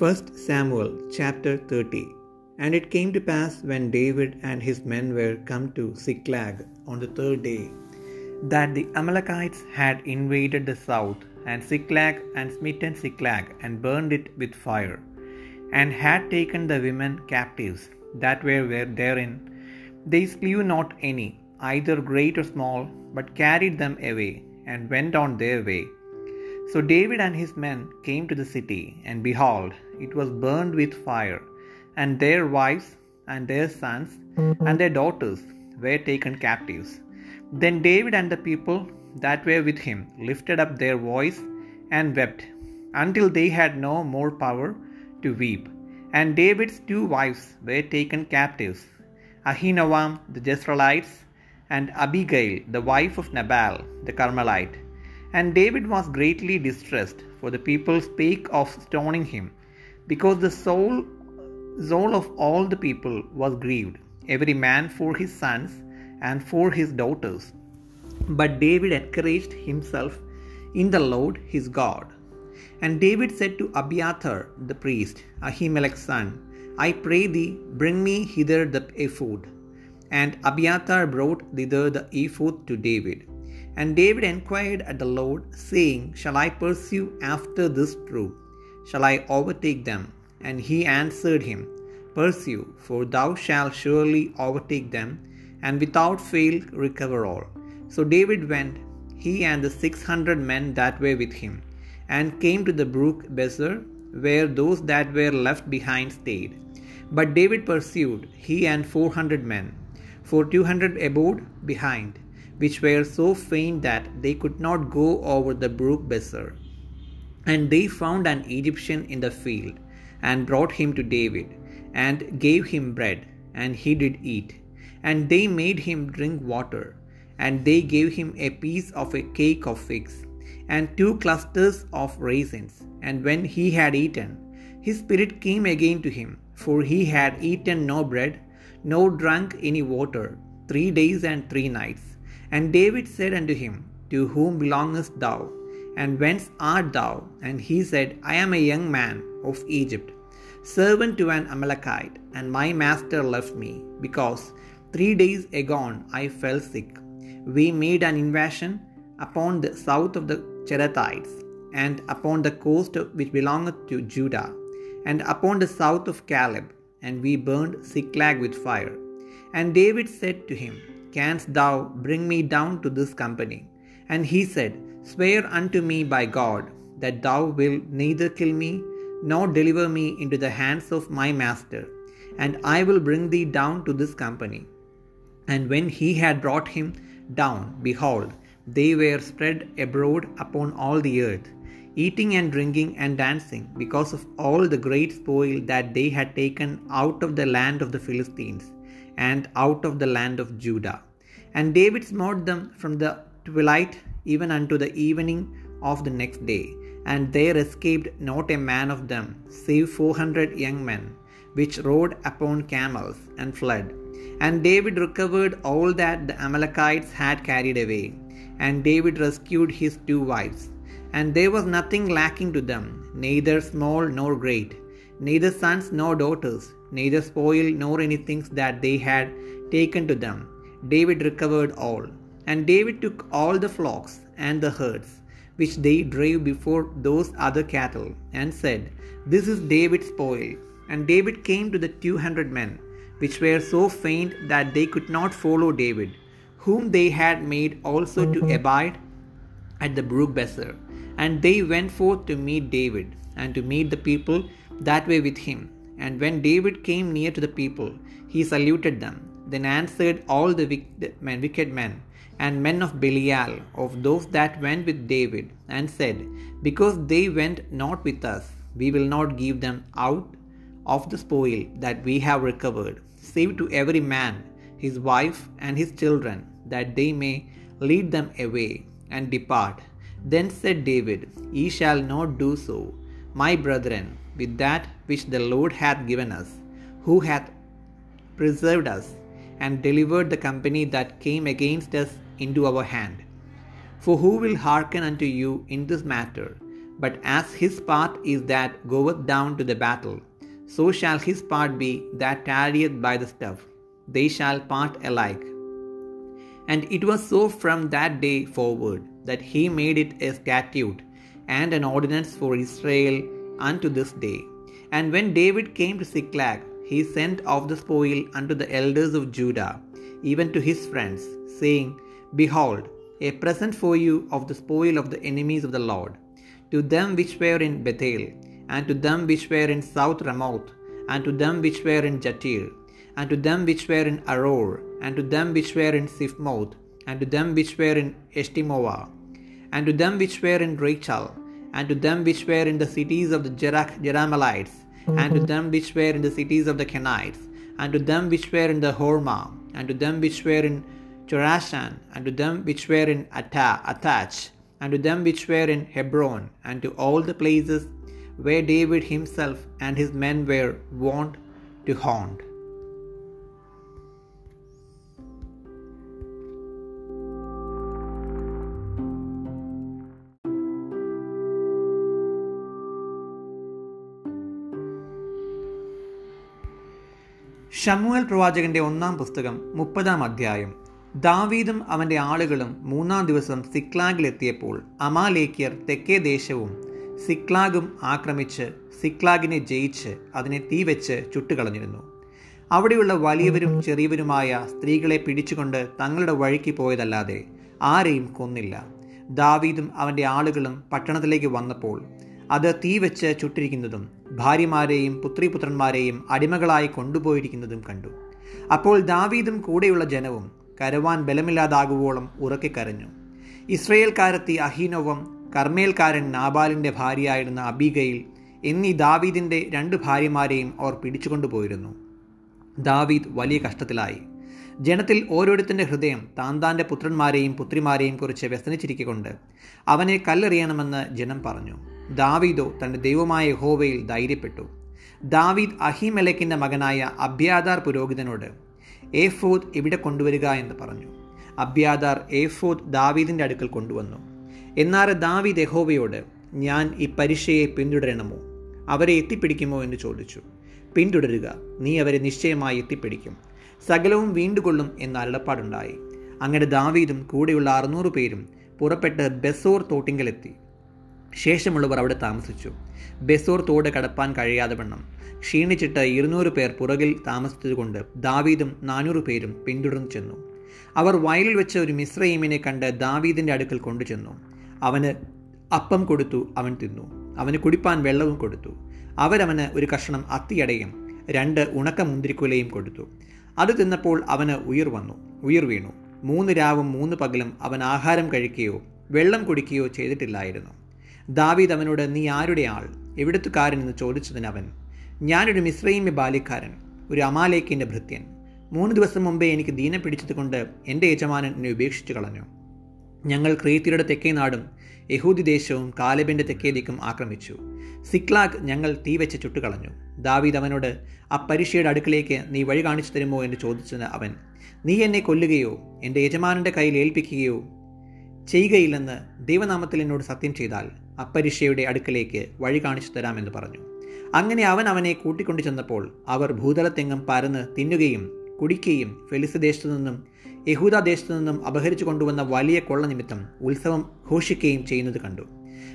1 Samuel chapter 30 And it came to pass when David and his men were come to Ziklag on the third day, that the Amalekites had invaded the south, and Ziklag, and smitten Ziklag, and burned it with fire, and had taken the women captives that were therein. They slew not any, either great or small, but carried them away, and went on their way. So David and his men came to the city, and behold, it was burned with fire, and their wives and their sons and their daughters were taken captives. Then David and the people that were with him lifted up their voice and wept until they had no more power to weep. And David's two wives were taken captives Ahinoam the Jezreelites, and Abigail the wife of Nabal the Carmelite. And David was greatly distressed, for the people spake of stoning him, because the soul, soul of all the people was grieved, every man for his sons and for his daughters. But David encouraged himself in the Lord his God. And David said to Abiathar the priest, Ahimelech's son, I pray thee, bring me hither the ephod. And Abiathar brought thither the ephod to David. And David inquired at the Lord, saying, Shall I pursue after this troop? Shall I overtake them? And he answered him, Pursue, for thou shalt surely overtake them, and without fail recover all. So David went, he and the six hundred men that were with him, and came to the brook Besor, where those that were left behind stayed. But David pursued, he and four hundred men, for two hundred abode behind, which were so faint that they could not go over the brook Besor. And they found an Egyptian in the field, and brought him to David, and gave him bread, and he did eat. And they made him drink water, and they gave him a piece of a cake of figs, and two clusters of raisins. And when he had eaten, his spirit came again to him, for he had eaten no bread, nor drunk any water, three days and three nights. And David said unto him, To whom belongest thou? And whence art thou? And he said, I am a young man of Egypt, servant to an Amalekite, and my master left me, because three days agone I fell sick. We made an invasion upon the south of the Cherethites, and upon the coast which belongeth to Judah, and upon the south of Caleb, and we burned Ziklag with fire. And David said to him, Canst thou bring me down to this company? And he said, Swear unto me by God that thou wilt neither kill me nor deliver me into the hands of my master, and I will bring thee down to this company. And when he had brought him down, behold, they were spread abroad upon all the earth, eating and drinking and dancing, because of all the great spoil that they had taken out of the land of the Philistines, and out of the land of Judah. And David smote them from the twilight even unto the evening of the next day, and there escaped not a man of them, save four hundred young men, which rode upon camels, and fled. And David recovered all that the Amalekites had carried away, and David rescued his two wives. And there was nothing lacking to them, neither small nor great, neither sons nor daughters, neither spoil nor anything that they had taken to them. David recovered all. And David took all the flocks and the herds which they drave before those other cattle, and said, This is David's spoil. And David came to the two hundred men, which were so faint that they could not follow David, whom they had made also to mm-hmm. abide at the brook Besor. And they went forth to meet David, and to meet the people that were with him. And when David came near to the people, he saluted them. Then answered all the wicked men and men of Belial, of those that went with David, and said, Because they went not with us, we will not give them out of the spoil that we have recovered, save to every man his wife and his children, that they may lead them away and depart. Then said David, Ye shall not do so, my brethren, with that which the Lord hath given us, who hath preserved us, and delivered the company that came against us into our hand. For who will hearken unto you in this matter? But as his part is that goeth down to the battle, so shall his part be that tarrieth by the stuff. They shall part alike. And it was so from that day forward that he made it a statute and an ordinance for Israel unto this day. And when David came to Ziklag, he sent off the spoil unto the elders of Judah, even to his friends, saying, Behold, a present for you of the spoil of the enemies of the Lord, to them which were in Bethel, and to them which were in South Ramoth, and to them which were in Jattir, and to them which were in Aroer, and to them which were in Siphmoth, and to them which were in Eshtemoa, and to them which were in Rachal, and to them which were in the cities of the Jerach, Jerahmeelites, and to them which were in the cities of the Kenites, and to them which were in the Hormah, and to them which were in Chorashan, and to them which were in Atta- Attach, and to them which were in Hebron, and to all the places where David himself and his men were wont to haunt. Samuel പ്രവാചകന്റെ ഒന്നാം പുസ്തകം മുപ്പതാം അധ്യായം ദാവീദും അവന്റെ ആളുകളും മൂന്നാം ദിവസം സിക്ലാഗിലെത്തിയപ്പോൾ അമാലേക്കിയർ തെക്കേ ദേശവും സിക്ലാഗും ആക്രമിച്ച് സിക്ലാഗിനെ ജയിച്ച് അതിനെ തീവെച്ച് ചുട്ടുകളഞ്ഞിരുന്നു. അവിടെയുള്ള വലിയവരും ചെറിയവരുമായ സ്ത്രീകളെ പിടിച്ചുകൊണ്ട് തങ്ങളുടെ വഴിക്ക് പോയതല്ലാതെ ആരെയും കൊന്നില്ല. ദാവീദും അവന്റെ ആളുകളും പട്ടണത്തിലേക്ക് വന്നപ്പോൾ അത് തീവെച്ച് ചുട്ടിരിക്കുന്നതും ഭാര്യമാരെയും പുത്രിപുത്രന്മാരെയും അടിമകളായി കൊണ്ടുപോയിരിക്കുന്നതും കണ്ടു. അപ്പോൾ ദാവീദും കൂടെയുള്ള ജനവും കരവാൻ ബലമില്ലാതാകുവോളം ഉറക്കിക്കരഞ്ഞു കരഞ്ഞു. ഇസ്രയേൽക്കാരത്തി അഹീനോവം കർമ്മേൽക്കാരൻ നാബാലിന്റെ ഭാര്യയായിരുന്ന അബിഗയിൽ എന്നീ ദാവീദിന്റെ രണ്ട് ഭാര്യമാരെയും അവർ പിടിച്ചുകൊണ്ടുപോയിരുന്നു ദാവീദ് വലിയ കഷ്ടത്തിലായി. ജനത്തിൽ ഓരോരുത്തന്റെ ഹൃദയം താൻ താന്റെ പുത്രന്മാരെയും പുത്രിമാരെയും കുറിച്ച് വ്യസനിച്ചിരിക്കൊണ്ട് അവനെ കല്ലെറിയണമെന്ന് ജനം പറഞ്ഞു. ദാവീദോ തന്റെ ദൈവമായ യഹോവയിൽ ധൈര്യപ്പെട്ടു. ദാവീദ് അഹിമലക്കിന്റെ മകനായ അബ്യാദാർ പുരോഹിതനോട് ഏഫോദ് ഇവിടെ കൊണ്ടുവരിക എന്ന് പറഞ്ഞു. അബ്യാദാർ ഏഫോദ് ദാവീദിന്റെ അടുക്കൽ കൊണ്ടുവന്നു. എന്നാൽ ദാവീദ് യഹോവയോട് ഞാൻ ഈ പരീക്ഷയെ പിന്തുടരണമോ? അവരെ എത്തിപ്പിടിക്കുമോ എന്ന് ചോദിച്ചു. പിന്തുടരുക നീ അവരെ നിശ്ചയമായി എത്തിപ്പിടിക്കും. സകലവും വീണ്ടുകൊള്ളും എന്ന അരുളപ്പാടുണ്ടായി. അങ്ങനെ ദാവീദും കൂടെയുള്ള അറുന്നൂറ് പേരും പുറപ്പെട്ട് ബെസോർ തോട്ടിങ്കലെത്തി. ശേഷമുള്ളവർ അവിടെ താമസിച്ചു. ബെസോർ തോട് കടപ്പാൻ കഴിയാതെ വണ്ണം. ക്ഷീണിച്ചിട്ട് ഇരുന്നൂറ് പേർ പുറകിൽ താമസിച്ചതുകൊണ്ട് ദാവീദും നാനൂറ് പേരും പിന്തുടർന്നു ചെന്നു. അവർ വയലിൽ വെച്ച ഒരു മിശ്രയീമിനെ കണ്ട് ദാവീദിന്റെ അടുക്കൽ കൊണ്ടുചെന്നു. അവന് അപ്പം കൊടുത്തു അവൻ തിന്നു. അവന് കുടിപ്പാൻ വെള്ളവും കൊടുത്തു. അവരവന് ഒരു കഷണം അത്തിയടയും രണ്ട് ഉണക്ക മുന്തിരിക്കുലയും കൊടുത്തു. അത് തിന്നപ്പോൾ അവന് ഉയർ വന്നു. ഉയർ വീണു. മൂന്ന് രാവും മൂന്ന് പകലും അവൻ ആഹാരം കഴിക്കുകയോ വെള്ളം കുടിക്കുകയോ ചെയ്തിട്ടില്ലായിരുന്നു. ദാവീദ് അവനോട് നീ ആരുടെ ആൾ? എവിടത്തുകാരൻ എന്ന് ചോദിച്ചതിന് അവൻ ഞാനൊരു മിശ്രൈമ്യ ബാല്യക്കാരൻ ഒരു അമാലേക്കിന്റെ ഭൃത്യൻ. മൂന്ന് ദിവസം മുമ്പേ എനിക്ക് ദീന പിടിച്ചതുകൊണ്ട് എന്റെ യജമാനൻ എന്നെ ഉപേക്ഷിച്ചു കളഞ്ഞു. ഞങ്ങൾ ക്രീത്തിയുടെ തെക്കേ നാടും യഹൂദി ദേശവും കാലബിന്റെ തെക്കേ ദിക്കും ആക്രമിച്ചു. സിക്ലാഗ് ഞങ്ങൾ തീ വെച്ച് ചുട്ടുകളഞ്ഞു. ദാവീദ് അവനോട് ആ പരീക്ഷയുടെ അടുക്കിലേക്ക് നീ വഴി കാണിച്ചു തരുമോ? എന്ന് ചോദിച്ചതിന് അവൻ നീ എന്നെ കൊല്ലുകയോ എന്റെ യജമാനന്റെ കയ്യിൽ ഏൽപ്പിക്കുകയോ ചെയ്യുകയില്ലെന്ന് ദൈവനാമത്തിൽ എന്നോട് സത്യം ചെയ്താൽ അപ്പരീക്ഷയുടെ അടുക്കലേക്ക് വഴി കാണിച്ചു തരാമെന്ന് പറഞ്ഞു. അങ്ങനെ അവൻ അവനെ കൂട്ടിക്കൊണ്ടു ചെന്നപ്പോൾ അവർ ഭൂതലത്തെങ്ങും പരന്ന് തിന്നുകയും കുടിക്കുകയും ഫെലിസ് നിന്നും യഹൂദ ദേശത്തു നിന്നും അപഹരിച്ചു കൊണ്ടുവന്ന വലിയ കൊള്ള നിമിത്തം ഉത്സവം ഘോഷിക്കുകയും ചെയ്യുന്നത് കണ്ടു.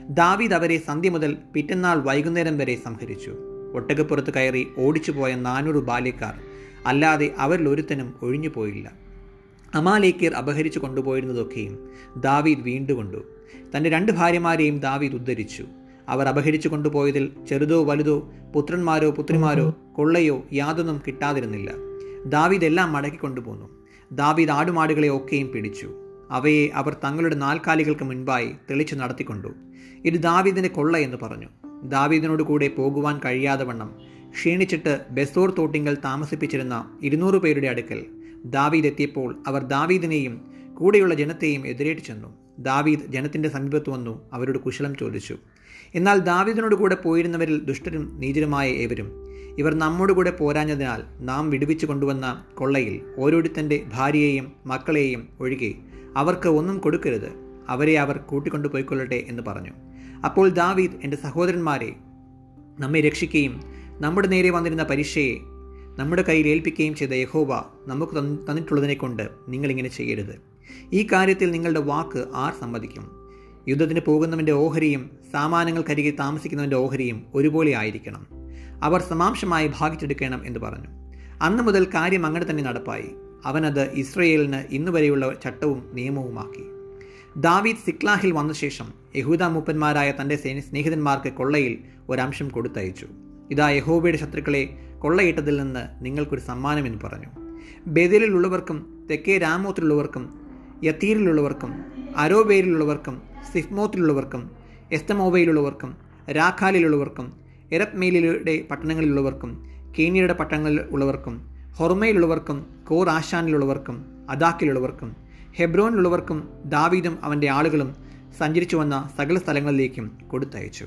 ദാവീദ് അവരെ സന്ധ്യ മുതൽ പിറ്റന്നാൾ വൈകുന്നേരം വരെ സംഹരിച്ചു. ഒട്ടകപ്പുറത്ത് കയറി ഓടിച്ചുപോയ നാനൂറ് ബാല്യക്കാർ അല്ലാതെ അവരിൽ ഒരുത്തനും ഒഴിഞ്ഞു പോയില്ല അമാലേക്കീർ അപഹരിച്ചു കൊണ്ടുപോയിരുന്നതൊക്കെയും ദാവീദ് വീണ്ടുകൊണ്ടു തന്റെ രണ്ട് ഭാര്യമാരെയും ദാവീദ് ഉദ്ധരിച്ചു. അവർ അപഹരിച്ചു കൊണ്ടുപോയതിൽ ചെറുതോ വലുതോ പുത്രന്മാരോ പുത്രിമാരോ കൊള്ളയോ യാതൊന്നും കിട്ടാതിരുന്നില്ല. ദാവീദ് എല്ലാം മടക്കി കൊണ്ടുപോന്നു. ദാവീദ് ആടുമാടുകളെ ഒക്കെയും പിടിച്ചു. അവയെ അവർ തങ്ങളുടെ നാൽക്കാലികൾക്ക് മുൻപായി തെളിച്ചു നടത്തിക്കൊണ്ടു. ഇത് ദാവീദിനെ കൊള്ള എന്ന് പറഞ്ഞു. ദാവീദിനോട് കൂടെ പോകുവാൻ കഴിയാതെ വണ്ണം ക്ഷീണിച്ചിട്ട് ബെസോർ തോട്ടിങ്കൽ താമസിപ്പിച്ചിരുന്ന ഇരുന്നൂറ് പേരുടെ അടുക്കൽ ദാവീദ് എത്തിയപ്പോൾ അവർ ദാവീദിനെയും കൂടെയുള്ള ജനത്തെയും എതിരേറ്റ് ചെന്നു. ദാവീദ് ജനത്തിന്റെ സമീപത്ത് വന്നു അവരോട് കുശലം ചോദിച്ചു. എന്നാൽ ദാവീദിനോട് കൂടെ പോയിരുന്നവരിൽ ദുഷ്ടരും നീചരുമായ ഏവരും. ഇവർ നമ്മോട് കൂടെ പോരാഞ്ഞതിനാൽ നാം വിടുവിച്ചു കൊണ്ടുവന്ന കൊള്ളയിൽ ഓരോരുത്തന്റെ ഭാര്യയെയും മക്കളെയും ഒഴികെ അവർക്ക് ഒന്നും കൊടുക്കരുത്. അവരെ അവർ കൂട്ടിക്കൊണ്ടു പോയിക്കൊള്ളട്ടെ എന്ന് പറഞ്ഞു. അപ്പോൾ ദാവീദ് എന്റെ സഹോദരന്മാരെ നമ്മെ രക്ഷിക്കുകയും നമ്മുടെ നേരെ വന്നിരുന്ന പരീക്ഷയെ നമ്മുടെ കയ്യിൽ ഏൽപ്പിക്കുകയും ചെയ്ത യഹോവ നമുക്ക് തന്നിട്ടുള്ളതിനെ കൊണ്ട് നിങ്ങളിങ്ങനെ ചെയ്യരുത്. ഈ കാര്യത്തിൽ നിങ്ങളുടെ വാക്ക് ആർ സമ്മതിക്കും? യുദ്ധത്തിന് പോകുന്നവന്റെ ഓഹരിയും സാമാനങ്ങൾക്കരികെ താമസിക്കുന്നവന്റെ ഓഹരിയും ഒരുപോലെ ആയിരിക്കണം. അവർ സമാംശമായി ഭാഗിച്ചെടുക്കണം എന്ന് പറഞ്ഞു. അന്നു മുതൽ കാര്യം അങ്ങനെ തന്നെ നടപ്പായി. അവനത് ഇസ്രയേലിന് ഇന്നുവരെയുള്ള ചട്ടവും നിയമവുമാക്കി. ദാവീദ് സിക്ലാഹിൽ വന്ന ശേഷം യഹൂദ മൂപ്പന്മാരായ തന്റെ സ്നേഹിതന്മാർക്ക് കൊള്ളയിൽ ഒരംശം കൊടുത്തയച്ചു. ഇതാ യഹോബയുടെ ശത്രുക്കളെ കൊള്ളയിട്ടതിൽ നിന്ന് നിങ്ങൾക്കൊരു സമ്മാനം എന്ന് പറഞ്ഞു. ബദലിലുള്ളവർക്കും തെക്കേ രാമോത്തിലുള്ളവർക്കും യത്തീരിലുള്ളവർക്കും അരോബേരിലുള്ളവർക്കും സിഫ്മോത്തിലുള്ളവർക്കും എസ്തമോബയിലുള്ളവർക്കും രാഖാലിലുള്ളവർക്കും എരത്മേലിയുടെ പട്ടണങ്ങളിലുള്ളവർക്കും കേനിയുടെ പട്ടണങ്ങളിൽ ഉള്ളവർക്കും ഹൊർമയിലുള്ളവർക്കും കോർ ആശാനിലുള്ളവർക്കും അദാക്കിലുള്ളവർക്കും ഹെബ്രോനിലുള്ളവർക്കും ദാവീദും അവന്റെ ആളുകളും സഞ്ചരിച്ചു വന്ന സകല സ്ഥലങ്ങളിലേക്കും കൊടുത്തയച്ചു.